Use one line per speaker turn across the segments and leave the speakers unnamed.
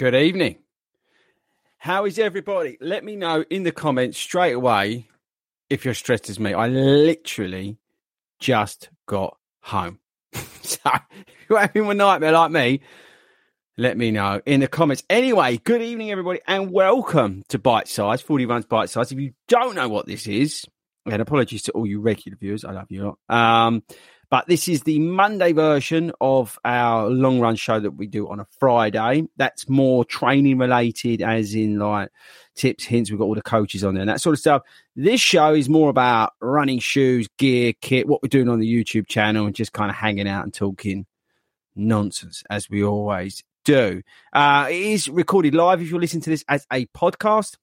Good evening. How is everybody? Let me know in the comments straight away if you're stressed as me. I literally just got home. so if you're having a nightmare like me, let me know in the comments. Anyway, good evening, everybody, and welcome to Bite Size, Fordy Runs Bite Size. If you don't know what this is, and apologies to all you regular viewers, I love you. Um, but this is the Monday version of our long run show that we do on a Friday. That's more training related, as in like tips, hints. We've got all the coaches on there and that sort of stuff. This show is more about running shoes, gear, kit, what we're doing on the YouTube channel, and just kind of hanging out and talking nonsense as we always do. Uh, it is recorded live if you're listening to this as a podcast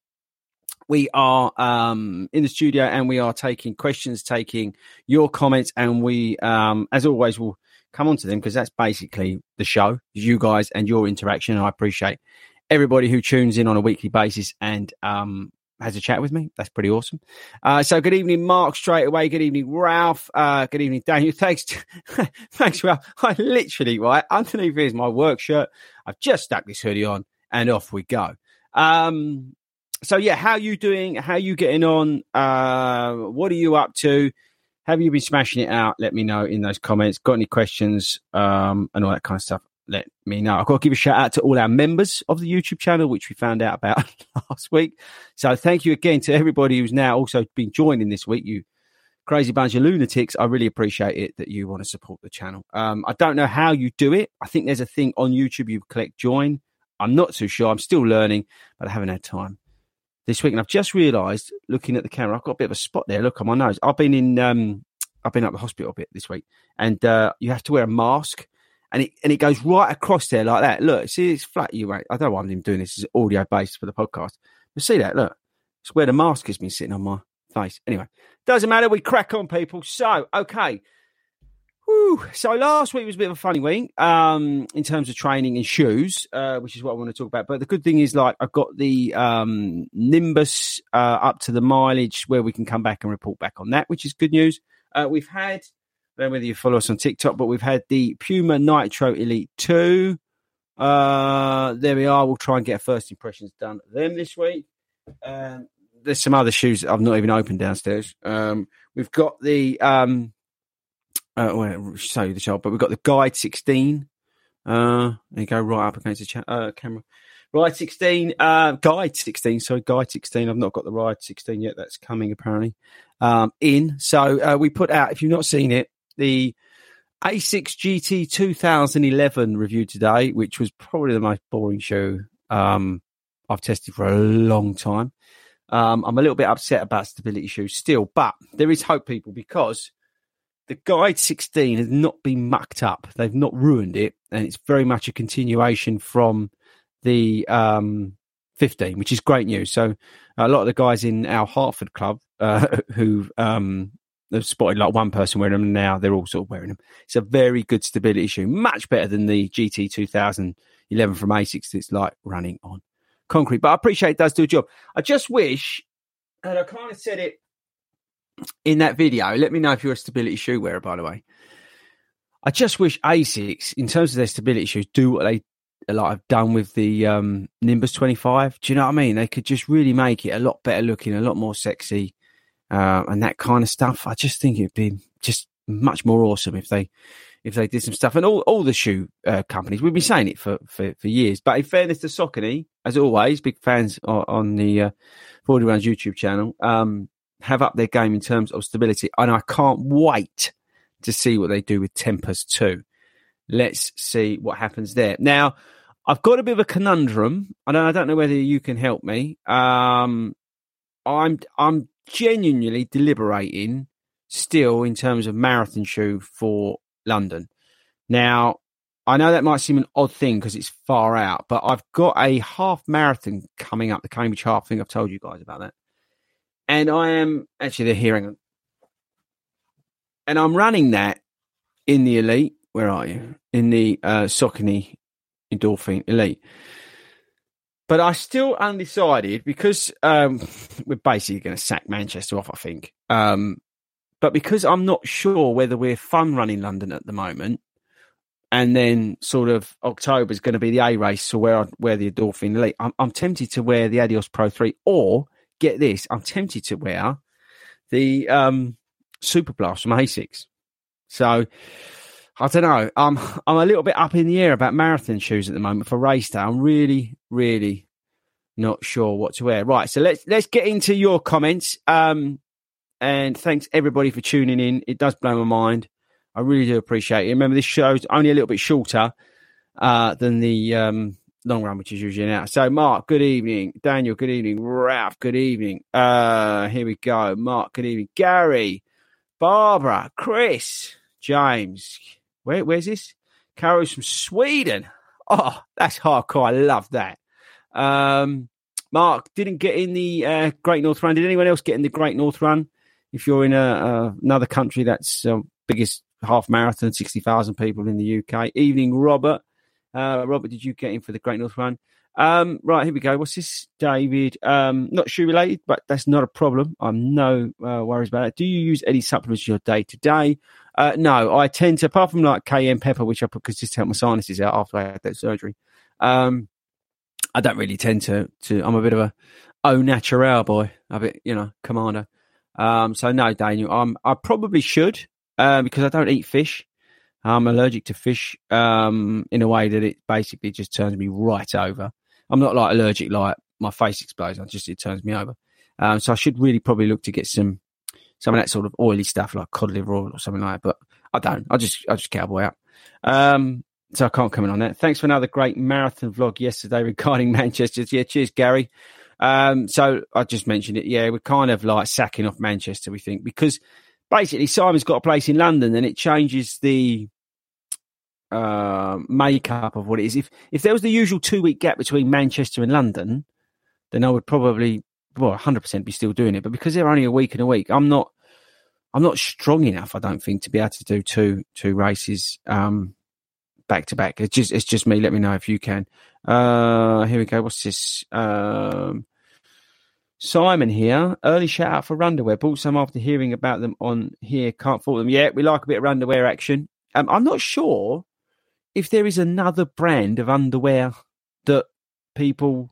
we are um, in the studio and we are taking questions, taking your comments, and we, um, as always, will come on to them because that's basically the show, you guys and your interaction. And I appreciate everybody who tunes in on a weekly basis and um, has a chat with me. That's pretty awesome. Uh, so good evening, Mark, straight away. Good evening, Ralph. Uh, good evening, Daniel. Thanks. thanks, Ralph. I literally, right, underneath here's my work shirt. I've just stuck this hoodie on and off we go. Um, so yeah, how you doing? How you getting on? Uh, what are you up to? Have you been smashing it out? Let me know in those comments. Got any questions um, and all that kind of stuff? Let me know. I've got to give a shout out to all our members of the YouTube channel, which we found out about last week. So thank you again to everybody who's now also been joining this week. You crazy bunch of lunatics. I really appreciate it that you want to support the channel. Um, I don't know how you do it. I think there's a thing on YouTube you click join. I'm not too sure. I'm still learning, but I haven't had time this week, and I've just realised, looking at the camera, I've got a bit of a spot there. Look on my nose. I've been in, um, I've been at the hospital a bit this week, and uh, you have to wear a mask, and it and it goes right across there like that. Look, see, it's flat. You right? I don't know why I'm doing this. It's audio based for the podcast, but see that? Look, it's where the mask has been sitting on my face. Anyway, doesn't matter. We crack on, people. So, okay. Whew. So last week was a bit of a funny week um, in terms of training and shoes, uh, which is what I want to talk about. But the good thing is, like, I've got the um, Nimbus uh, up to the mileage where we can come back and report back on that, which is good news. Uh, we've had, I don't know whether you follow us on TikTok, but we've had the Puma Nitro Elite 2. Uh, there we are. We'll try and get first impressions done them this week. Um, there's some other shoes I've not even opened downstairs. Um, we've got the um, uh, well, show you the shot, but we've got the Guide 16. Uh, there you go, right up against the cha- uh, camera. Ride 16, uh, Guide 16, sorry, Guide 16. I've not got the Ride 16 yet. That's coming apparently um, in. So uh, we put out, if you've not seen it, the Asics GT 2011 review today, which was probably the most boring show um, I've tested for a long time. Um, I'm a little bit upset about stability shoes still, but there is hope, people, because the Guide 16 has not been mucked up. They've not ruined it, and it's very much a continuation from the um, 15, which is great news. So a lot of the guys in our Hartford club uh, who um, have spotted like one person wearing them now, they're all sort of wearing them. It's a very good stability shoe, much better than the GT 2011 from Asics It's like running on concrete. But I appreciate it does do a job. I just wish, and I kind of said it in that video. Let me know if you're a stability shoe wearer, by the way. I just wish Asics, in terms of their stability shoes, do what they like I've done with the um, Nimbus 25. Do you know what I mean? They could just really make it a lot better looking, a lot more sexy, uh, and that kind of stuff. I just think it'd be just much more awesome if they if they did some stuff. And all, all the shoe uh, companies, we've been saying it for, for, for, years. But in fairness to Saucony, as always, big fans on, the uh, Fordy Runs YouTube channel, um, have up their game in terms of stability. And I can't wait to see what they do with Tempus too. Let's see what happens there. Now, I've got a bit of a conundrum. I don't, I don't know whether you can help me. Um, I'm I'm genuinely deliberating still in terms of marathon shoe for London. Now, I know that might seem an odd thing because it's far out, but I've got a half marathon coming up, the Cambridge Half. thing. I've told you guys about that. And I am actually they're hearing and I'm running that in the elite. Where are you? In the uh, Saucony Endorphin Elite. But I still undecided because um, we're basically going to sack Manchester off, I think. Um, but because I'm not sure whether we're fun running London at the moment, and then sort of October is going to be the A race, so where I wear the Endorphin Elite, I'm, I'm tempted to wear the Adios Pro 3, or get this, I'm tempted to wear the um, Super Blast from Asics. So I don't know. I'm I'm a little bit up in the air about marathon shoes at the moment for race day. I'm really, really not sure what to wear. Right, so let's let's get into your comments. Um, and thanks everybody for tuning in. It does blow my mind. I really do appreciate it. Remember, this show's only a little bit shorter uh, than the um, long run, which is usually now. So, Mark, good evening. Daniel, good evening. Ralph, good evening. Uh, here we go. Mark, good evening. Gary, Barbara, Chris, James, where, where's this? Carol's from Sweden. Oh, that's hardcore. I love that. Um, Mark didn't get in the uh, Great North Run. Did anyone else get in the Great North Run? If you're in a, another country that's uh, biggest half marathon, 60,000 people in the UK. Evening, Robert. Uh, Robert, did you get in for the Great North Run? Um, right, here we go. What's this, David? Um, not shoe related, but that's not a problem. I'm no uh, worries about it. Do you use any supplements in your day to day? Uh, no, I tend to, apart from like cayenne pepper, which I put because just to help my sinuses out after I had that surgery. Um, I don't really tend to, to, I'm a bit of a au naturel boy, a bit, you know, commander. Um, so no, Daniel, I'm, I probably should, uh, because I don't eat fish. I'm allergic to fish, um, in a way that it basically just turns me right over. I'm not like allergic, like my face explodes. I just it turns me over. Um, so I should really probably look to get some some of that sort of oily stuff like cod liver oil or something like that. But I don't. I just I just cowboy out. Um, so I can't comment on that. Thanks for another great marathon vlog yesterday regarding Manchester. Yeah, cheers, Gary. Um, so I just mentioned it. Yeah, we're kind of like sacking off Manchester, we think, because basically Simon's got a place in London and it changes the uh, makeup of what it is. If if there was the usual two week gap between Manchester and London, then I would probably well 100 percent be still doing it. But because they're only a week and a week, I'm not I'm not strong enough. I don't think to be able to do two two races um, back to back. It's just it's just me. Let me know if you can. Uh, here we go. What's this? Um, Simon here. Early shout out for Runderwear. Bought some after hearing about them on here. Can't fault them. Yeah, we like a bit of Runderwear action. Um, I'm not sure if there is another brand of underwear that people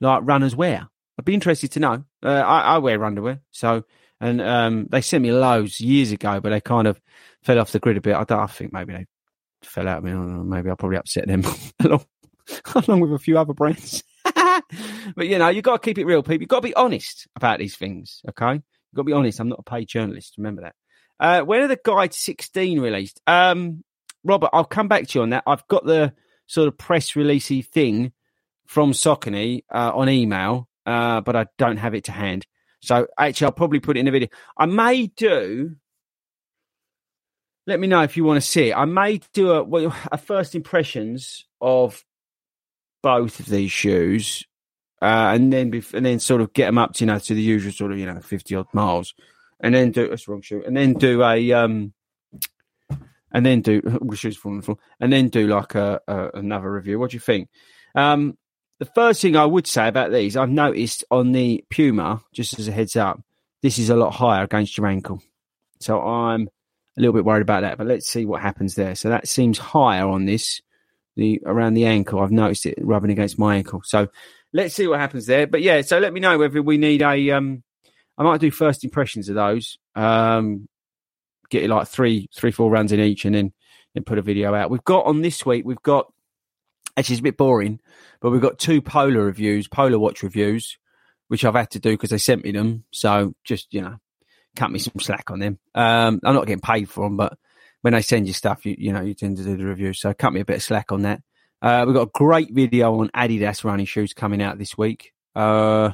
like runners wear. I'd be interested to know. Uh, I, I, wear underwear, so and um, they sent me loads years ago, but they kind of fell off the grid a bit. I. I think maybe they fell out. Of me. I mean, maybe I'll probably upset them along, along with a few other brands. but you know, you've got to keep it real, people. You've got to be honest about these things. Okay, You've got to be honest. I'm not a paid journalist. Remember that. Uh, when are the Guide 16 released? Um, Robert, I'll come back to you on that. I've got the sort of press releasey thing from Saucony uh, on email, uh, but I don't have it to hand. So actually, I'll probably put it in the video. I may do. Let me know if you want to see it. I may do a, a first impressions of both of these shoes, uh, and then and then sort of get them up to you know to the usual sort of you know fifty odd miles, and then do that's wrong shoe, and then do a um, and then do shoes on the floor, and then do like a, a another review. What do you think? Um, the first thing I would say about these, I've noticed on the Puma, just as a heads up, this is a lot higher against your ankle. So I'm a little bit worried about that, but let's see what happens there. So that seems higher on this, the around the ankle. I've noticed it rubbing against my ankle. So let's see what happens there. But yeah, so let me know whether we need a. Um, I might do first impressions of those. Um, get like three, three, four runs in each, and then then put a video out. We've got on this week. We've got actually it's a bit boring, but we've got two polar reviews, polar watch reviews, which I've had to do because they sent me them. So just you know, cut me some slack on them. Um, I'm not getting paid for them, but when they send you stuff, you you know you tend to do the review. So cut me a bit of slack on that. Uh, we've got a great video on Adidas running shoes coming out this week. Uh,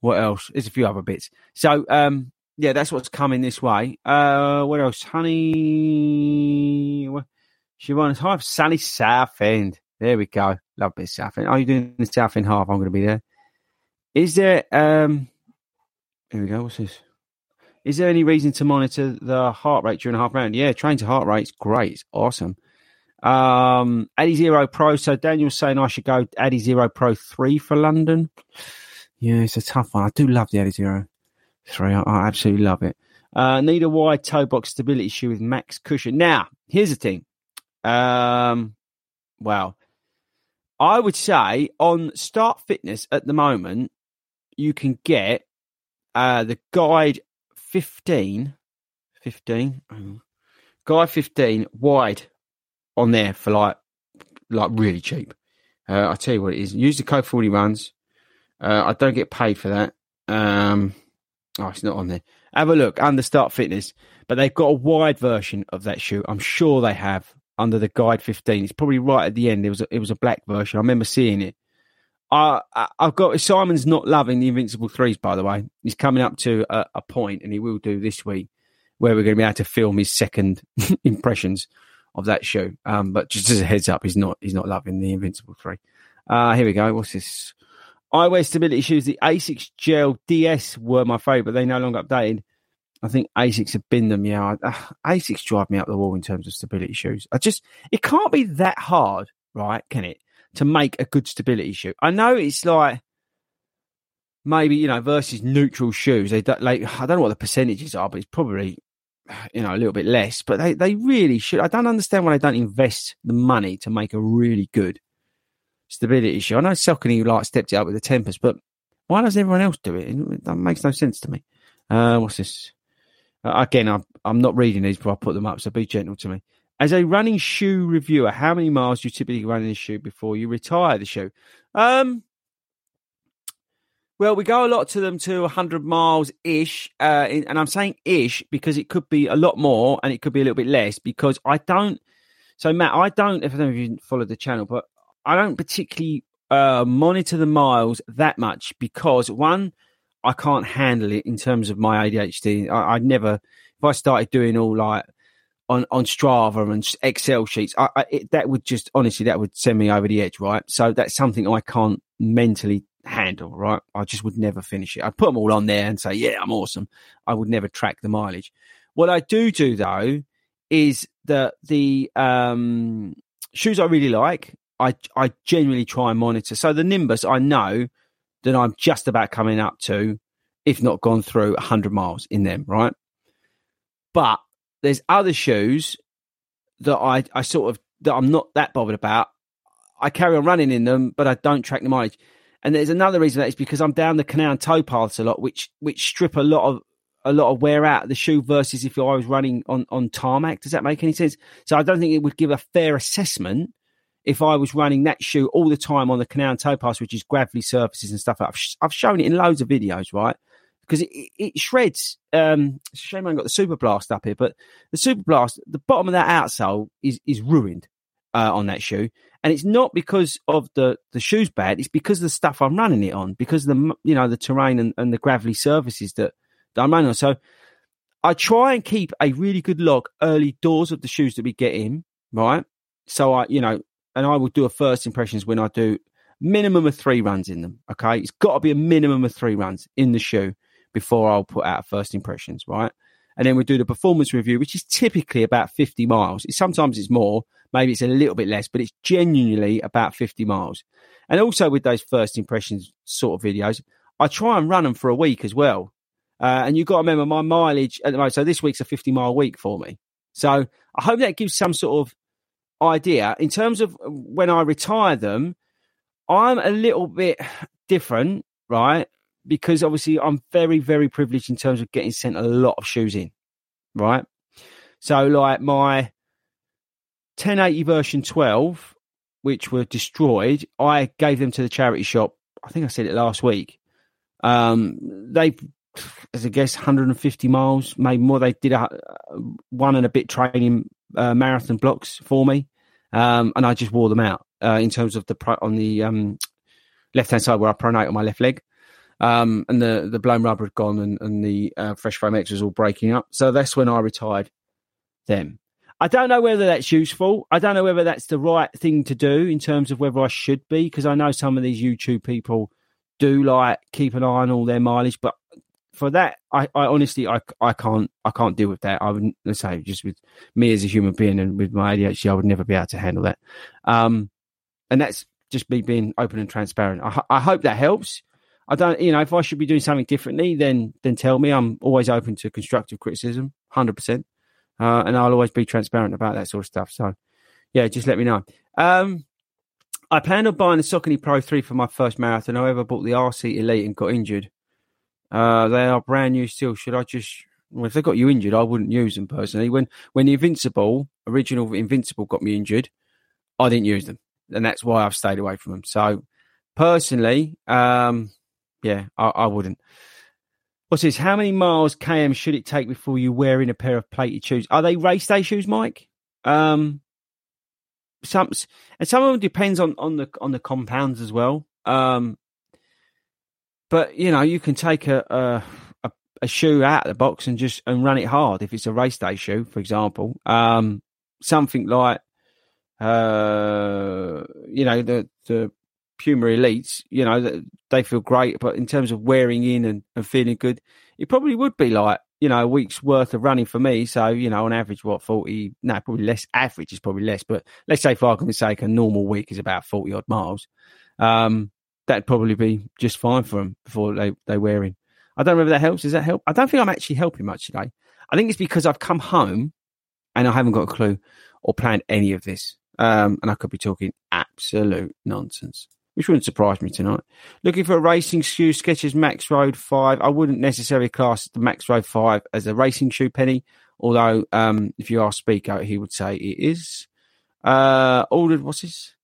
what else? There's a few other bits. So um, yeah, that's what's coming this way. Uh, what else? Honey, she wants half. Sally Southend. There we go. Love this Southend. Are you doing the Southend half? I'm going to be there. Is there? Um, here we go. What's this? Is there any reason to monitor the heart rate during a half round? Yeah, train to heart rate's great. It's awesome. Um, Adizero Pro. So Daniel's saying I should go Adizero Pro 3 for London. Yeah, it's a tough one. I do love the Adizero 3. I, I absolutely love it. Uh, need a wide toe box stability shoe with max cushion. Now, here's the thing. Um, wow. I would say on Start Fitness at the moment, you can get uh, the Guide 15, 15, Guide 15 wide on there for like like really cheap. Uh, I'll tell you what it is. Use the code Fordy Runs. Uh, I don't get paid for that. Um, oh, it's not on there. Have a look under Start Fitness, but they've got a wide version of that shoe. I'm sure they have under the Guide 15. It's probably right at the end. It was a, it was a black version. I remember seeing it. Uh, I've got Simon's not loving the Invincible threes, by the way. He's coming up to a, a point, and he will do this week, where we're going to be able to film his second impressions of that shoe. Um, but just as a heads up, he's not he's not loving the Invincible three. Uh, here we go. What's this? Eyewear stability shoes. The Asics Gel DS were my favourite. They no longer updated. I think Asics have been them. Yeah, uh, Asics drive me up the wall in terms of stability shoes. I just it can't be that hard, right? Can it to make a good stability shoe? I know it's like maybe you know versus neutral shoes. They don't, like I don't know what the percentages are, but it's probably you know a little bit less. But they they really should. I don't understand why they don't invest the money to make a really good stability shoe. I know Saucony like stepped it up with the Tempus, but why does everyone else do it? That makes no sense to me. Uh, what's this? Uh, again, I'm, I'm not reading these before I put them up, so be gentle to me. As a running shoe reviewer, how many miles do you typically run in a shoe before you retire the shoe? Um, well, we go a lot to them to 100 miles ish. Uh, and I'm saying ish because it could be a lot more and it could be a little bit less because I don't. So, Matt, I don't, if I don't know if you follow the channel, but I don't particularly uh, monitor the miles that much because one, I can't handle it in terms of my ADHD. I, would never, if I started doing all like on, on Strava and Excel sheets, I, I, it, that would just honestly that would send me over the edge, right? So that's something I can't mentally handle, right? I just would never finish it. I'd put them all on there and say, yeah, I'm awesome. I would never track the mileage. What I do do though is that the um, shoes I really like, I I genuinely try and monitor. So the Nimbus, I know that I'm just about coming up to, if not gone through 100 miles in them, right? But there's other shoes that I, I sort of, that I'm not that bothered about. I carry on running in them, but I don't track the mileage. And there's another reason that is because I'm down the canal and tow paths a lot, which which strip a lot of a lot of wear out of the shoe versus if I was running on on tarmac. Does that make any sense? So I don't think it would give a fair assessment if I was running that shoe all the time on the canal and towpath, which is gravelly surfaces and stuff. I've, I've shown it in loads of videos, right? because it, it, shreds. Um, it's a shame I got the Super Blast up here, but the Super Blast, the bottom of that outsole is is ruined uh, on that shoe, and it's not because of the the shoes bad. It's because of the stuff I'm running it on, because the you know the terrain and, and the gravelly surfaces that, that I'm running on. So I try and keep a really good log early doors of the shoes that we get in, right? So I, you know, and I will do a first impressions when I do minimum of three runs in them. Okay, it's got to be a minimum of three runs in the shoe before I'll put out first impressions, right? And then we do the performance review, which is typically about 50 miles. sometimes it's more, maybe it's a little bit less, but it's genuinely about 50 miles. And also with those first impressions sort of videos, I try and run them for a week as well. Uh, and you've got to remember my mileage at the moment. So this week's a 50 mile week for me. So I hope that gives some sort of idea. In terms of when I retire them, I'm a little bit different, right? Because obviously I'm very, very privileged in terms of getting sent a lot of shoes in, right? So, like my 1080 version 12, which were destroyed, I gave them to the charity shop. I think I said it last week. Um, they, as I guess, 150 miles, maybe more. They did a one and a bit training uh, marathon blocks for me, um, and I just wore them out uh, in terms of the pro- on the um, left hand side where I pronate on my left leg. Um, and the, the blown rubber had gone and, and the uh, fresh foam X was all breaking up. So that's when I retired them. I don't know whether that's useful. I don't know whether that's the right thing to do in terms of whether I should be, because I know some of these YouTube people do like keep an eye on all their mileage, but for that, I, I honestly, I, I can't, I can't deal with that. I would say just with me as a human being and with my ADHD, I would never be able to handle that. Um, and that's just me being open and transparent. I, I hope that helps. I don't, you know, if I should be doing something differently, then then tell me. I'm always open to constructive criticism, hundred uh, percent, and I'll always be transparent about that sort of stuff. So, yeah, just let me know. Um, I planned on buying the Saucony Pro Three for my first marathon. However, I bought the RC Elite and got injured. Uh, they are brand new still. Should I just? Well, if they got you injured, I wouldn't use them personally. When when the Invincible original Invincible got me injured, I didn't use them and that's why I've stayed away from them. So personally, um, yeah, I, I wouldn't. What's this? How many miles KM should it take before you wearing a pair of plated shoes? Are they race day shoes, Mike? Um, some and some of them depends on on the on the compounds as well. Um, but you know, you can take a, a a, shoe out of the box and just and run it hard if it's a race day shoe, for example. Um, something like uh, you know, the the Puma Elites, you know, they feel great, but in terms of wearing in and, and feeling good, it probably would be like you know a week's worth of running for me. So you know, on average, what forty? No, probably less. Average is probably less, but let's say for argument's sake, a normal week is about forty odd miles. Um, that'd probably be just fine for them before they they wear in. I don't know if that helps. Does that help? I don't think I'm actually helping much today. I think it's because I've come home and I haven't got a clue or planned any of this. Um, and I could be talking absolute nonsense, which wouldn't surprise me tonight. Looking for a racing shoe, Skechers Max Road 5. I wouldn't necessarily class the Max Road 5 as a racing shoe, Penny, although um, if you ask Speaker, he would say it is. Uh, ordered, what's this?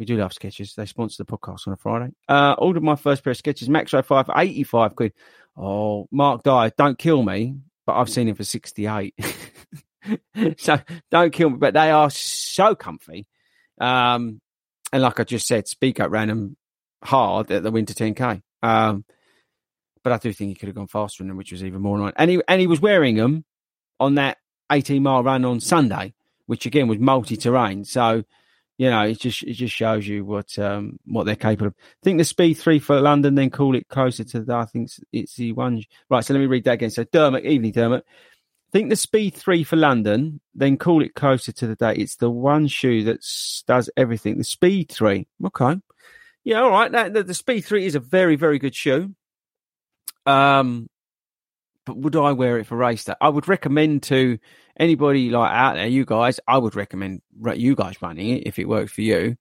We do love Skechers. They sponsor the podcast on a Friday. Uh, ordered my first pair of Skechers. Max Road 5 for 85 quid. Oh, Mark Dye, don't kill me, but I've seen him for 68. so don't kill me. But they are so comfy. Um, and like I just said, Speak Up ran them hard at the Winter 10K. Um, but I do think he could have gone faster in them, which was even more annoying. And he, and he was wearing them on that 18 mile run on Sunday, which again was multi terrain. So, you know, it just it just shows you what um, what they're capable of. Think the speed three for London, then call it closer to the. I think it's the one. Right, so let me read that again. So Dermot, evening Dermot think the Speed 3 for London, then call it closer to the date. It's the one shoe that does everything. The Speed 3. Okay. Yeah, all right. That, the, the Speed 3 is a very, very good shoe. Um, but would I wear it for race day? I would recommend to anybody like out there, you guys, I would recommend you guys running it if it works for you.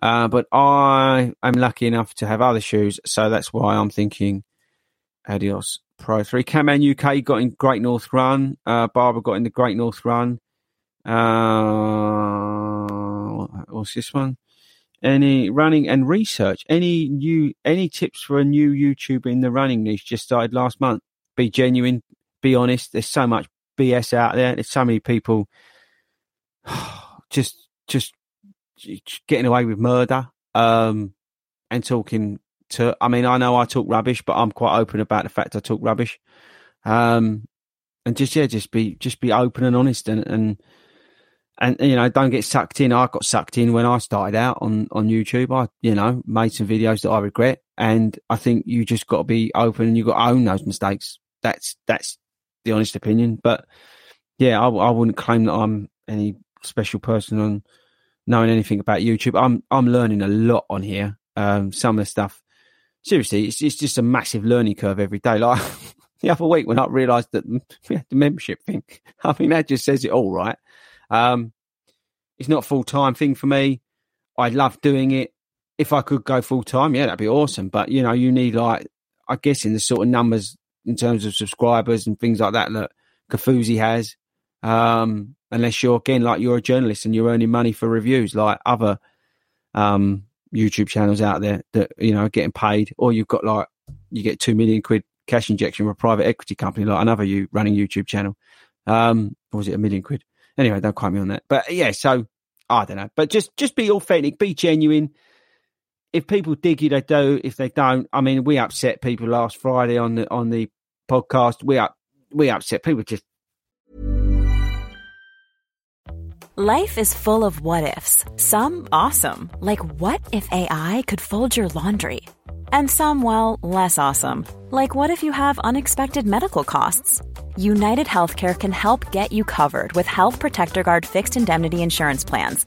Uh, but I am lucky enough to have other shoes, so that's why I'm thinking adios Pro 3. Caman UK got in Great North Run. Uh, Barbara got in the Great North Run. Uh, what's this one? Any running and research? Any new any tips for a new YouTuber in the running niche? Just started last month. Be genuine, be honest. There's so much BS out there. There's so many people just just getting away with murder um, and talking to. I mean, I know I talk rubbish, but I'm quite open about the fact I talk rubbish. Um, and just yeah, just be just be open and honest and and and you know don't get sucked in. I got sucked in when I started out on on YouTube. I you know made some videos that I regret, and I think you just got to be open and you got to own those mistakes. That's that's the honest opinion. But yeah, I, I wouldn't claim that I'm any special person on knowing anything about YouTube. I'm I'm learning a lot on here. Um, some of the stuff, seriously, it's it's just a massive learning curve every day. Like the other week when I realised that we had the membership thing. I mean, that just says it all, right? Um, it's not a full time thing for me. I love doing it. If I could go full time, yeah, that'd be awesome. But you know, you need like, I guess, in the sort of numbers in terms of subscribers and things like that that Kofuzi has. Um, unless you're again like you're a journalist and you're earning money for reviews, like other um, YouTube channels out there that you know are getting paid, or you've got like you get two million quid cash injection from a private equity company like another you running YouTube channel. Um, or was it a million quid? Anyway, don't quote me on that. But yeah, so I don't know. But just just be authentic, be genuine. If people dig you, they do. If they don't, I mean, we upset people last Friday on the on the podcast. We up we upset people just.
Life is full of what ifs. Some awesome, like what if AI could fold your laundry, and some well less awesome, like what if you have unexpected medical costs. United Healthcare can help get you covered with Health Protector Guard fixed indemnity insurance plans.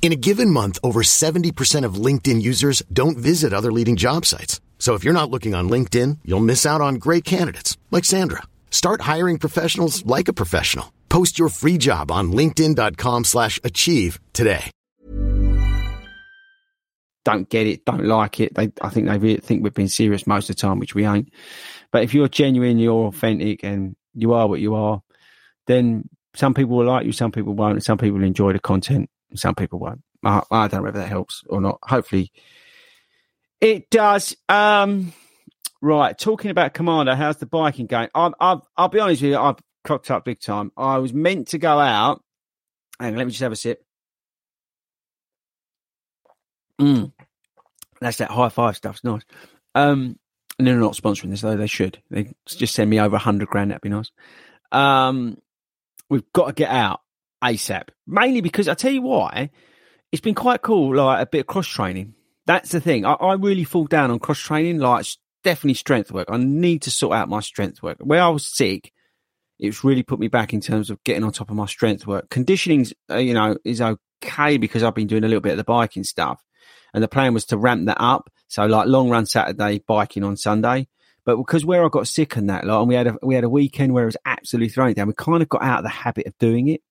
In a given month, over 70% of LinkedIn users don't visit other leading job sites. So if you're not looking on LinkedIn, you'll miss out on great candidates like Sandra. Start hiring professionals like a professional. Post your free job on linkedin.com slash achieve today.
Don't get it, don't like it. They, I think they really think we've been serious most of the time, which we ain't. But if you're genuine, you're authentic, and you are what you are, then some people will like you, some people won't, and some people enjoy the content, some people won't. I, I don't know whether that helps or not. Hopefully, it does. Um, right, talking about Commander, how's the biking going? i I've, I'll be honest with you, I've cocked up big time. I was meant to go out, and let me just have a sip. Mm. That's that high five stuff. It's nice. Um, and they're not sponsoring this, though. They should. They just send me over a hundred grand. That'd be nice. Um, we've got to get out ASAP. Mainly because I tell you why, it's been quite cool. Like a bit of cross training. That's the thing. I, I really fall down on cross training. Like definitely strength work. I need to sort out my strength work. Where I was sick, it's really put me back in terms of getting on top of my strength work. Conditioning's, uh, you know, is okay because I've been doing a little bit of the biking stuff, and the plan was to ramp that up. So like long run Saturday, biking on Sunday. But because where I got sick and that lot, and we had a we had a weekend where it was absolutely throwing down, we kind of got out of the habit of doing it.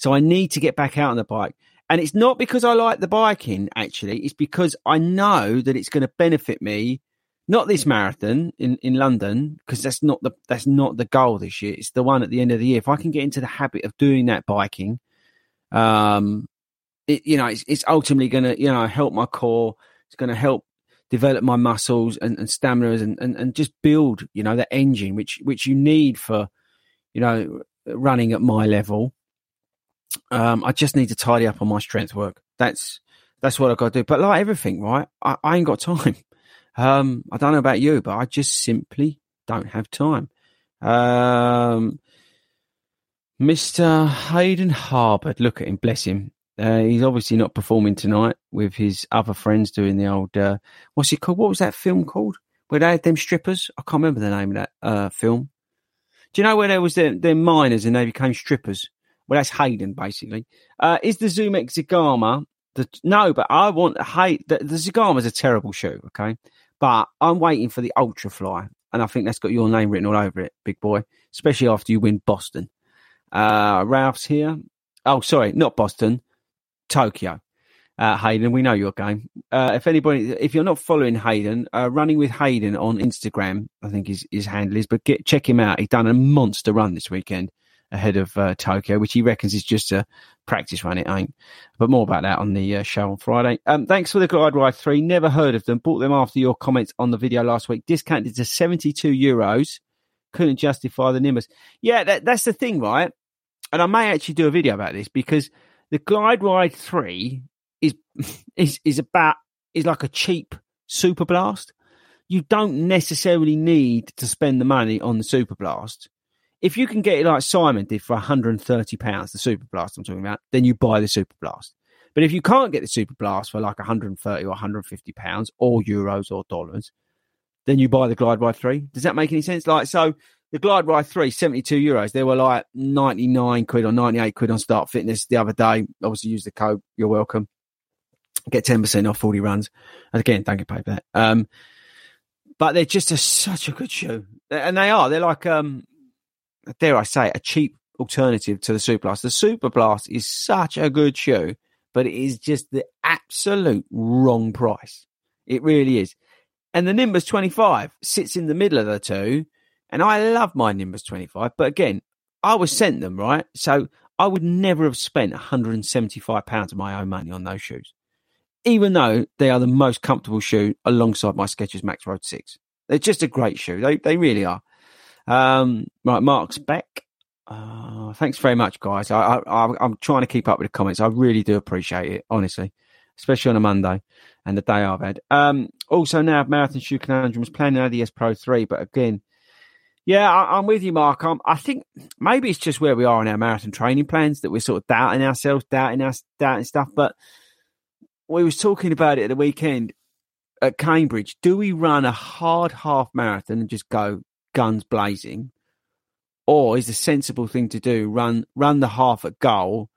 So I need to get back out on the bike. And it's not because I like the biking, actually. It's because I know that it's going to benefit me not this marathon in, in London because that's not the that's not the goal this year. It's the one at the end of the year. If I can get into the habit of doing that biking, um, it, you know, it's, it's ultimately going to you know help my core. It's going to help develop my muscles and, and stamina and, and and just build you know the engine which which you need for you know running at my level. Um, I just need to tidy up on my strength work. That's that's what I got to do. But like everything, right? I, I ain't got time. Um, I don't know about you, but I just simply don't have time. Um, Mr. Hayden Harbord, look at him, bless him. Uh, he's obviously not performing tonight with his other friends doing the old, uh, what's it called? What was that film called? Where they had them strippers? I can't remember the name of that uh, film. Do you know where there was the, the miners and they became strippers? Well, that's Hayden, basically. Uh, is the Zoom X the no? But I want hate the, the is a terrible shoe. Okay, but I'm waiting for the Ultra Fly, and I think that's got your name written all over it, big boy. Especially after you win Boston. Uh, Ralph's here. Oh, sorry, not Boston, Tokyo. Uh, Hayden, we know your game. Uh, if anybody, if you're not following Hayden, uh, running with Hayden on Instagram, I think his his handle is. But get check him out. He's done a monster run this weekend ahead of uh, Tokyo, which he reckons is just a practice run. It ain't. But more about that on the uh, show on Friday. Um, thanks for the Glide Ride 3. Never heard of them. Bought them after your comments on the video last week. Discounted to 72 euros. Couldn't justify the Nimbus. Yeah, that, that's the thing, right? And I may actually do a video about this because the Glide Ride 3 is is is about is like a cheap super blast. You don't necessarily need to spend the money on the super blast if you can get it like Simon did for 130 pounds, the Super Blast I'm talking about, then you buy the Super Blast. But if you can't get the Super Blast for like 130 or 150 pounds or euros or dollars, then you buy the Glide Ride 3. Does that make any sense? Like, so the Glide Ride 3, 72 euros. They were like 99 quid or 98 quid on Start Fitness the other day. Obviously, use the code. You're welcome. Get 10% off Fordy Runs. And again, don't get paid for that. Um, but they're just a, such a good shoe. And they are. They're like, um, dare I say, a cheap alternative to the Super Blast. The Super Blast is such a good shoe, but it is just the absolute wrong price. It really is. And the Nimbus 25 sits in the middle of the two. And I love my Nimbus 25. But again, I was sent them, right? So I would never have spent £175 of my own money on those shoes, even though they are the most comfortable shoe alongside my Skechers Max Road 6. They're just a great shoe. They, they really are. Um, right, Mark's back. Uh, thanks very much, guys. I, I, I'm trying to keep up with the comments. I really do appreciate it, honestly, especially on a Monday and the day I've had. Um, also, now Marathon Shoe Conundrum was planning Adios Pro 3, but again, yeah, I, am with you, Mark. I'm, I think maybe it's just where we are in our marathon training plans that we're sort of doubting ourselves, doubting us, doubting stuff. But we was talking about it at the weekend at Cambridge. Do we run a hard half marathon and just go guns blazing, or is the sensible thing to do run run the half at goal,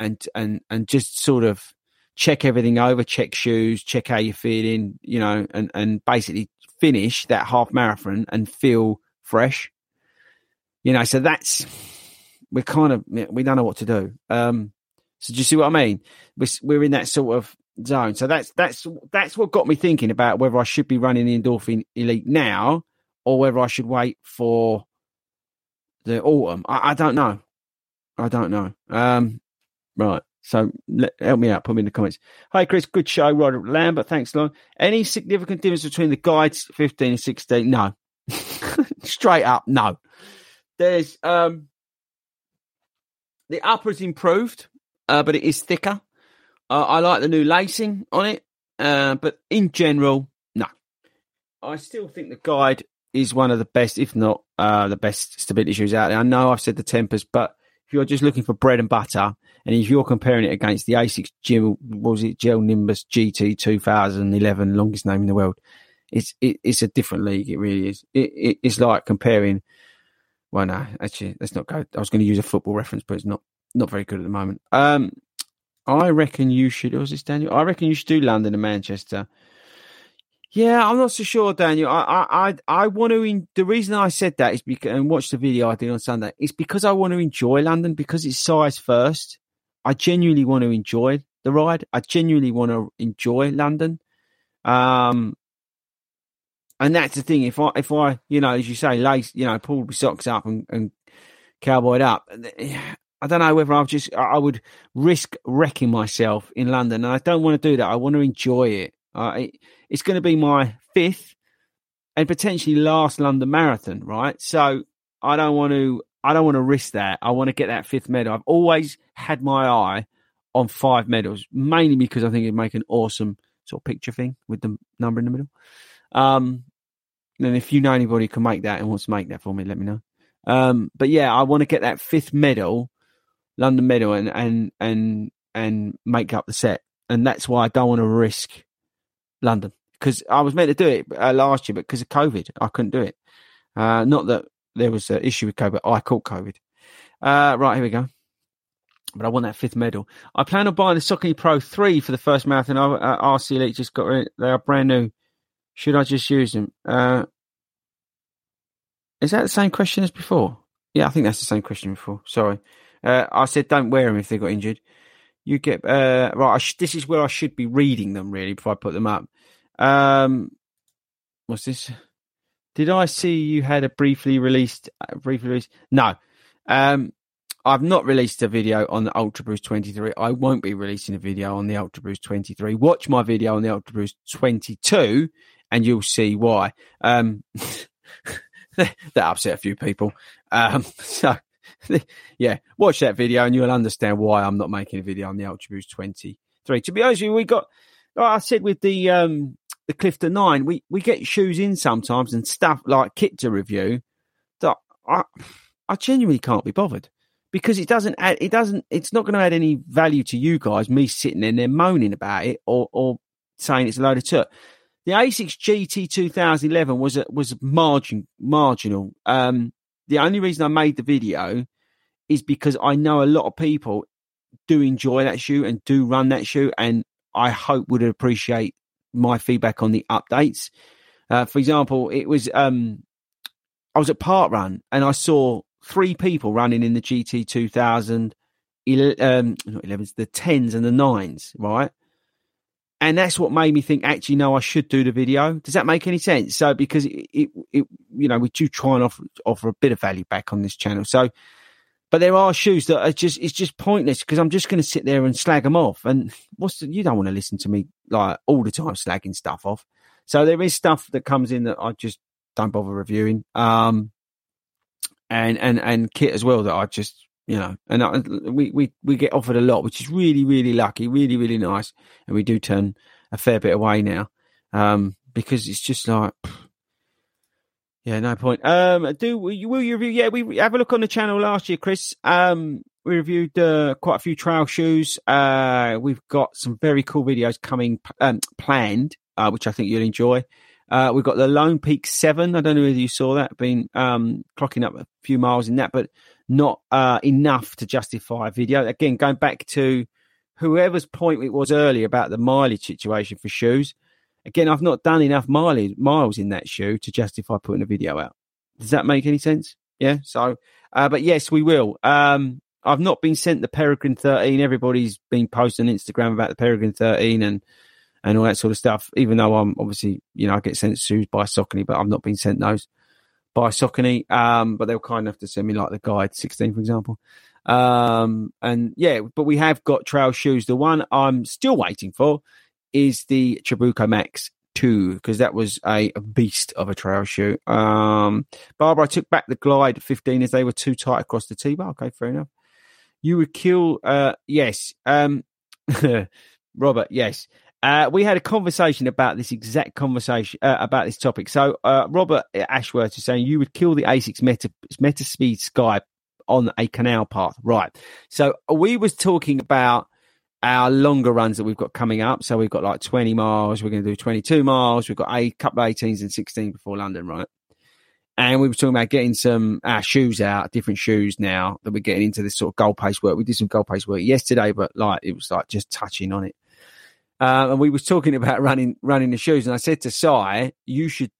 and and and just sort of check everything over, check shoes, check how you're feeling, you know, and and basically finish that half marathon and feel fresh. You know, so that's we're kind of we don't know what to do. Um, so do you see what I mean? We're we're in that sort of zone. So that's that's that's what got me thinking about whether I should be running the endorphin elite now or whether I should wait for the autumn. I, I don't know. I don't know. Um, right. So let, help me out. Put me in the comments. Hi, Chris. Good show. Roderick Lambert. Thanks, Lon. Any significant difference between the guides 15 and 16? No. Straight up, no. There's um the upper's improved, uh, but it is thicker. Uh, I like the new lacing on it, uh, but in general, no. I still think the guide is one of the best, if not uh, the best stability shoes out there. I know I've said the Tempus, but if you're just looking for bread and butter, and if you're comparing it against the Asics Gel, was it Gel Nimbus GT 2011, longest name in the world, it's it, it's a different league. It really is. It, it, it's like comparing. Well, no, actually, let's not go. I was going to use a football reference, but it's not not very good at the moment. Um, I reckon you should. Was this Daniel? I reckon you should do London and Manchester. Yeah, I'm not so sure, Daniel. I, I, I want to. In, the reason I said that is because and watch the video I did on Sunday. It's because I want to enjoy London because it's size first. I genuinely want to enjoy the ride. I genuinely want to enjoy London. Um, and that's the thing. If I, if I, you know, as you say, lace, you know, pulled my socks up and, and cowboyed up, I don't know whether I've just, I would risk wrecking myself in London, and I don't want to do that. I want to enjoy it. Uh, it, it's going to be my fifth and potentially last London Marathon, right? So I don't want to. I don't want to risk that. I want to get that fifth medal. I've always had my eye on five medals, mainly because I think it'd make an awesome sort of picture thing with the number in the middle. Um, and if you know anybody who can make that and wants to make that for me, let me know. Um, but yeah, I want to get that fifth medal, London medal, and and and and make up the set. And that's why I don't want to risk London because I was meant to do it uh, last year, but because of COVID, I couldn't do it. Uh, not that there was an issue with COVID, I caught COVID. Uh, right, here we go. But I want that fifth medal. I plan on buying the Saucony Pro 3 for the first marathon. Uh, RC Elite just got it. They are brand new. Should I just use them? Uh, Is that the same question as before? Yeah, I think that's the same question before. Sorry. Uh, I said don't wear them if they got injured. You get uh, right. Sh- this is where I should be reading them really before I put them up. Um, what's this? Did I see you had a briefly released? Uh, briefly released? No. Um, I've not released a video on the Ultra Boost 23. I won't be releasing a video on the Ultra Boost 23. Watch my video on the Ultra Boost 22 and you'll see why. Um, that upset a few people. Um, so, yeah, watch that video and you'll understand why I'm not making a video on the Ultra Boost 23. To be honest with you, we got, like I said with the, um, the Clifton 9, we, we get shoes in sometimes and stuff like kit to review that I, I genuinely can't be bothered because it doesn't add, it doesn't, it's not going to add any value to you guys, me sitting in there moaning about it or, or saying it's a load of took. The Asics GT 2011 was a, was margin marginal. Um, the only reason I made the video is because I know a lot of people do enjoy that shoe and do run that shoe, and I hope would appreciate my feedback on the updates. Uh, for example, it was um, I was at parkrun and I saw three people running in the GT 2000, um, not 11s, the 10s and the 9s, right? And that's what made me think, actually, no, I should do the video. Does that make any sense? So, because it, it, it you know, we do try and offer, offer a bit of value back on this channel. So, but there are shoes that are just, it's just pointless because I'm just going to sit there and slag them off. And what's the, you don't want to listen to me like all the time slagging stuff off. So there is stuff that comes in that I just don't bother reviewing. Um, and, and, and kit as well that I just, you know, and I, we, we, we get offered a lot, which is really, really lucky, really, really nice. And we do turn a fair bit away now. Um, because it's just like, yeah, no point. Um, do will you, will you review? Yeah, we have a look on the channel last year, Chris. Um, we reviewed uh, quite a few trail shoes. Uh, we've got some very cool videos coming um, planned, uh, which I think you'll enjoy. Uh, we've got the Lone Peak Seven. I don't know whether you saw that. Been um, clocking up a few miles in that, but not uh, enough to justify a video. Again, going back to whoever's point it was earlier about the mileage situation for shoes. Again, I've not done enough mileage miles in that shoe to justify putting a video out. Does that make any sense? Yeah. So, uh, but yes, we will. Um, I've not been sent the Peregrine 13. Everybody's been posting Instagram about the Peregrine 13 and and all that sort of stuff. Even though I'm obviously, you know, I get sent shoes by Saucony, but I've not been sent those by Saucony. Um, but they were kind enough to send me like the guide 16, for example. Um, and yeah, but we have got trail shoes. The one I'm still waiting for is the Trabuco Max 2 because that was a, a, beast of a trail shoe. Um, Barbara, I took back the Glide 15 as they were too tight across the T-bar. Okay, fair enough. You would kill, uh, yes. Um, Robert, yes. Uh, we had a conversation about this exact conversation uh, about this topic. So, uh, Robert Ashworth is saying you would kill the Asics Meta Meta Speed Sky on a canal path, right? So, we was talking about our longer runs that we've got coming up. So we've got like 20 miles, we're going to do 22 miles, we've got a couple of 18s and 16 before London, right? And we were talking about getting some our shoes out, different shoes now that we're getting into this sort of goal pace work. We did some goal pace work yesterday, but like it was like just touching on it. Uh, and we was talking about running running the shoes, and I said to Si, you should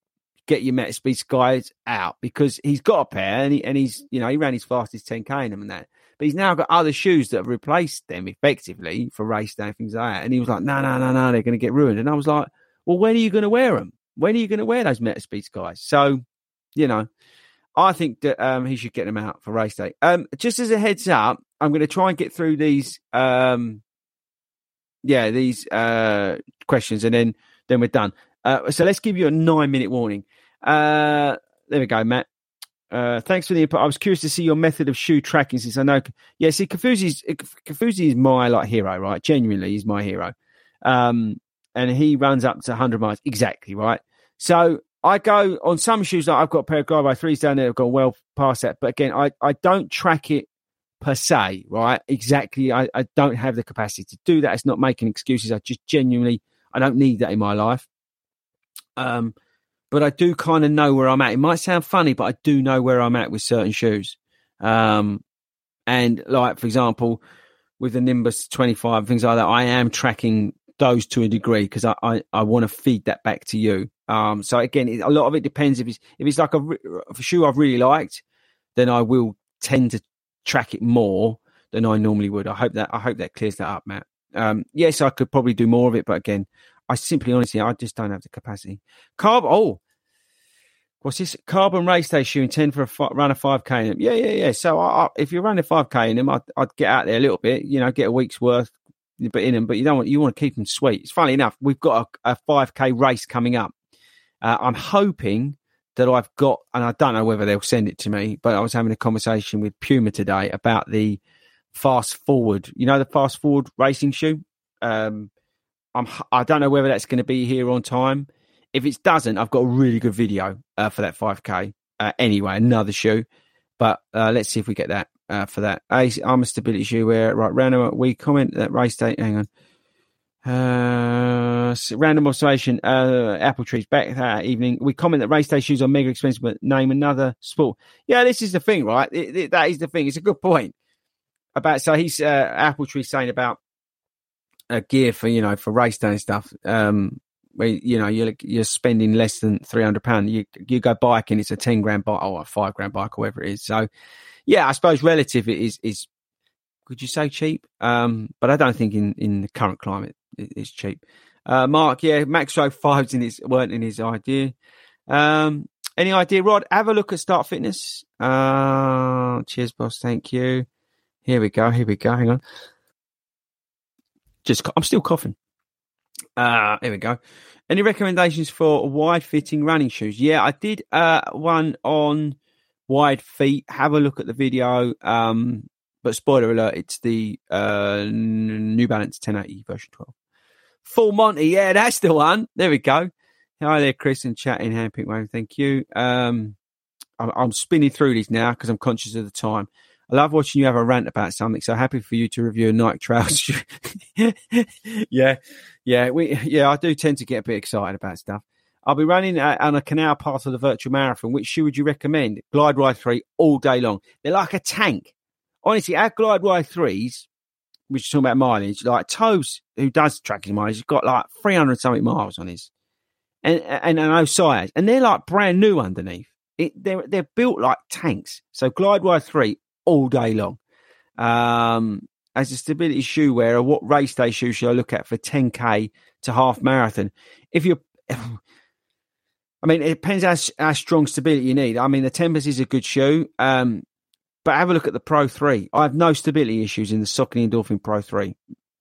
get your Meta Speed Skies out because he's got a pair, and he and he's you know he ran his fastest 10k in them and that. But he's now got other shoes that have replaced them effectively for race day and things like that. And he was like, no, no, no, no, they're going to get ruined. And I was like, well, when are you going to wear them? When are you going to wear those Meta Speed Skies? So, you know, I think that um, he should get them out for race day. Um, just as a heads up, I'm going to try and get through these, um, yeah, these uh, questions, and then then we're done. Uh, so let's give you a nine minute warning. Uh, there we go, Matt. Uh, thanks for the input. I was curious to see your method of shoe tracking since I know. Yeah, see, Kofuzi's Kofuzi is my like hero, right? Genuinely, he's my hero. Um, and he runs up to 100 miles exactly, right? So I go on some shoes. Like I've got a pair of by threes down there. I've gone well past that, but again, I I don't track it per se, right? Exactly. I, I don't have the capacity to do that. It's not making excuses. I just genuinely I don't need that in my life. Um, but I do kind of know where I'm at. It might sound funny, but I do know where I'm at with certain shoes. Um, and like, for example, with the Nimbus 25, things like that, I am tracking those to a degree because I, I, I want to feed that back to you. Um, so again, it, a lot of it depends. If it's if it's like a, a shoe I've really liked, then I will tend to track it more than I normally would. I hope that I hope that clears that up, Matt. Um, yes, I could probably do more of it, but again, I simply, honestly, I just don't have the capacity. Carb, oh, what's this? Carbon race day shoe intend for a f- run a 5K in them. Yeah, yeah, yeah. So I, I, if you're running 5K in them, I'd, I'd, get out there a little bit, you know, get a week's worth but in them, but you don't want, you want to keep them sweet. It's funny enough, we've got a, a 5K race coming up. Uh, I'm hoping that I've got, and I don't know whether they'll send it to me, but I was having a conversation with Puma today about the fast forward, you know, the fast forward racing shoe. Um, I'm, I don't know whether that's going to be here on time. If it doesn't, I've got a really good video uh, for that 5K. Uh, anyway, another shoe. But uh, let's see if we get that uh, for that. I'm a stability shoe where, right, random, we comment that race date. Hang on. Uh, random observation. Uh, apple trees back that evening. We comment that race day shoes are mega expensive, but name another sport. Yeah, this is the thing, right? It, it, that is the thing. It's a good point about. So he's uh, apple tree saying about uh, gear for you know for race day and stuff. Um, where you know you're you're spending less than three hundred pound. You you go biking, it's a ten grand bike or a five grand bike or whatever it is. So yeah, I suppose relative it is is could you say cheap? Um, but I don't think in in the current climate it's cheap. Uh, Mark, yeah, Max Road fives in his weren't in his idea. Um, any idea, Rod? Have a look at Start Fitness. Uh, cheers, boss. Thank you. Here we go. Here we go. Hang on. Just, I'm still coughing. Uh, here we go. Any recommendations for wide fitting running shoes? Yeah, I did uh, one on wide feet. Have a look at the video. Um, but spoiler alert, it's the uh, New Balance 1080 version 12. Full Monty, yeah, that's the one. There we go. Hi there, Chris, and chatting handpick wave. Thank you. Um, I'm, I'm spinning through these now because I'm conscious of the time. I love watching you have a rant about something. So happy for you to review a Nike Trails. yeah, yeah, we, yeah. I do tend to get a bit excited about stuff. I'll be running on a canal path of the virtual marathon. Which shoe would you recommend? Glide Ride 3 all day long. They're like a tank. Honestly, our Glide Ride 3s which is talking about mileage, like Toes, who does tracking mileage, has got like 300 something miles on his. And, and, and Osiris, and they're like brand new underneath. It, they're, they're built like tanks. So Glide Ride 3 all day long. Um, as a stability shoe wearer, what race day shoe should I look at for 10K to half marathon? If you're, I mean, it depends how, how strong stability you need. I mean, the Tempus is a good shoe. Um, but have a look at the Pro 3. I have no stability issues in the Saucony Endorphin Pro 3.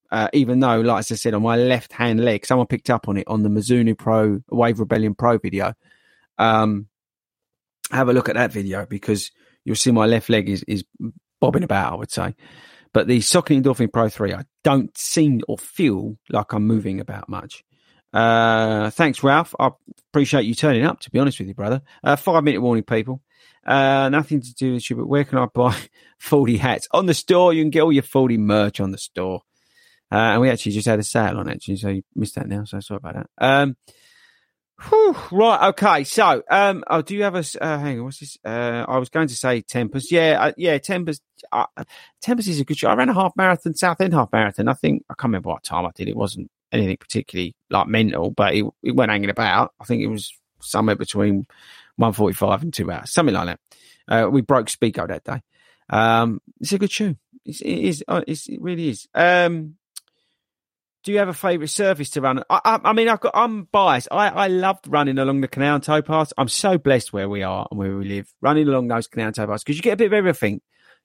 Uh, even though, like I said, on my left hand leg, someone picked up on it on the Mizuno Pro Wave Rebellion Pro video. Um, have a look at that video because you'll see my left leg is, is bobbing about, I would say. But the Saucony Endorphin Pro 3, I don't seem or feel like I'm moving about much. Uh, thanks, Ralph. I appreciate you turning up, to be honest with you, brother. Uh, five minute warning, people. Uh, nothing to do with you, but where can I buy Fordy hats? On the store, you can get all your Fordy merch on the store. Uh, and we actually just had a sale on it, actually, so you missed that now, so sorry about that. Um, whew, right, okay, so, um, oh, do you have a, uh, hang on, what's this? Uh, I was going to say Tempus. Yeah, uh, yeah, Tempus, uh, Tempus is a good show. I ran a half marathon, Southend half marathon. I think, I can't remember what time I did. It wasn't anything particularly like mental, but it, it went hanging about. I think it was somewhere between 145 and two hours, something like that. Uh, we broke Speedgo that day. Um, it's a good shoe. It's, it is. Uh, it's, it really is. Um, do you have a favourite surface to run? I, I, I, mean, I've got, I'm biased. I, I loved running along the canal towpaths. I'm so blessed where we are and where we live, running along those canal towpaths because you get a bit of everything.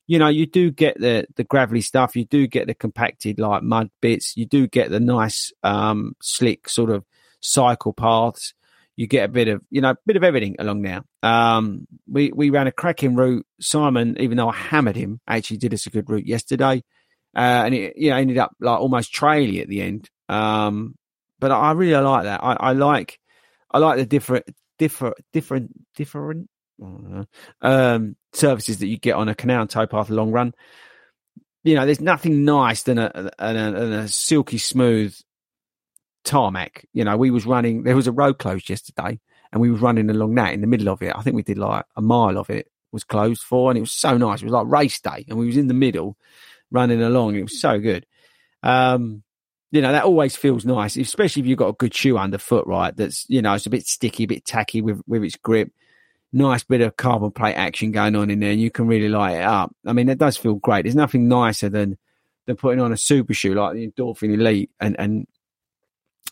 You know, you do get the the gravelly stuff, you do get the compacted like mud bits, you do get the nice um slick sort of cycle paths you get a bit of you know a bit of everything along there. Um, we we ran a cracking route. Simon, even though I hammered him, actually did us a good route yesterday, uh, and it you know ended up like almost traily at the end. Um, but I really like that. I, I like I like the different different different different um, services that you get on a canal towpath long run. You know, there's nothing nice than a, than a, than a silky smooth tarmac. You know, we was running. There was a road closed yesterday, and we was running along that in the middle of it. I think we did like a mile of it was closed for, and it was so nice. It was like race day, and we was in the middle running along. It was so good. Um, you know, that always feels nice, especially if you've got a good shoe underfoot, right? That's, you know, it's a bit sticky, a bit tacky with, with its grip. Nice bit of carbon plate action going on in there, and you can really light it up. I mean, it does feel great. There's nothing nicer than than putting on a super shoe like the Endorphin Elite and and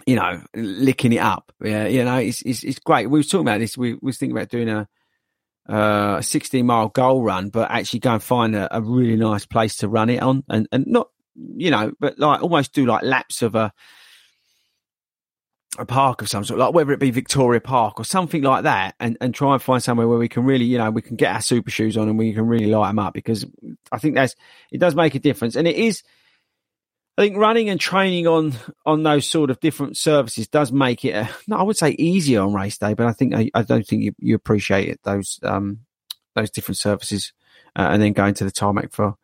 you know licking it up. Yeah, you know, it's it's, it's great. We were talking about this. We, was thinking about doing a uh, a 16 mile goal run, but actually go and find a, a really nice place to run it on, and and not you know, but like almost do like laps of a a park of some sort, like whether it be Victoria Park or something like that, and, and try and find somewhere where we can really, you know, we can get our super shoes on and we can really light them up because I think that's it does make a difference, and it is. I think running and training on on those sort of different services does make it, a, no, I would say easier on race day, but I think I, I don't think you, you appreciate it those um those different services, uh, and then going to the tarmac for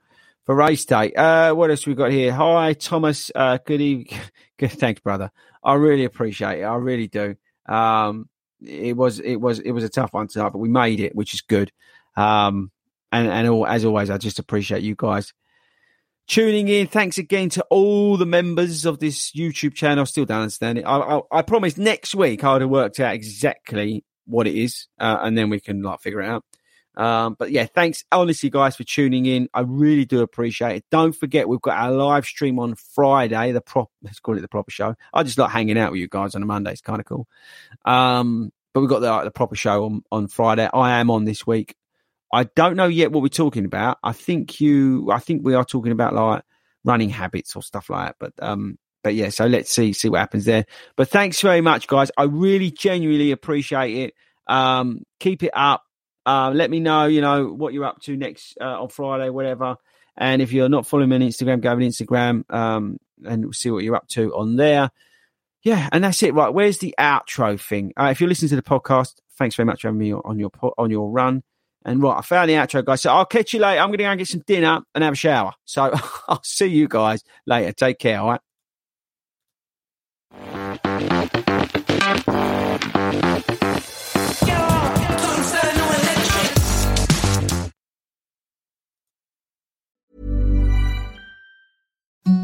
for race day. Uh, what else we got here? Hi, Thomas. Uh, good evening. Good, thanks, brother. I really appreciate it. I really do. Um, it was it was it was a tough one tonight, but we made it, which is good. Um, and and all, as always, I just appreciate you guys tuning in. Thanks again to all the members of this YouTube channel. I still don't understand it. I, I, I promise next week I would have worked out exactly what it is, uh, and then we can like figure it out. Um, but yeah, thanks honestly, guys, for tuning in. I really do appreciate it. Don't forget, we've got our live stream on Friday. The prop, let's call it the proper show. I just like hanging out with you guys on a Monday. It's kind of cool. Um, but we've got the, the proper show on, on Friday. I am on this week. I don't know yet what we're talking about. I think you, I think we are talking about like running habits or stuff like that. But, um, but yeah, so let's see, see what happens there. But thanks very much, guys. I really genuinely appreciate it. Um, keep it up uh, let me know, you know, what you're up to next uh, on Friday, whatever. And if you're not following me on Instagram, go on Instagram um, and see what you're up to on there. Yeah, and that's it. Right, where's the outro thing? Uh, if you're listening to the podcast, thanks very much for having me on your on your run. And right, I found the outro, guys. So I'll catch you later. I'm going to go and get some dinner and have a shower. So I'll see you guys later. Take care. All right.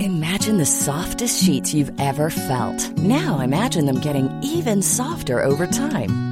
Imagine the softest sheets you've ever felt. Now imagine them getting even softer over time.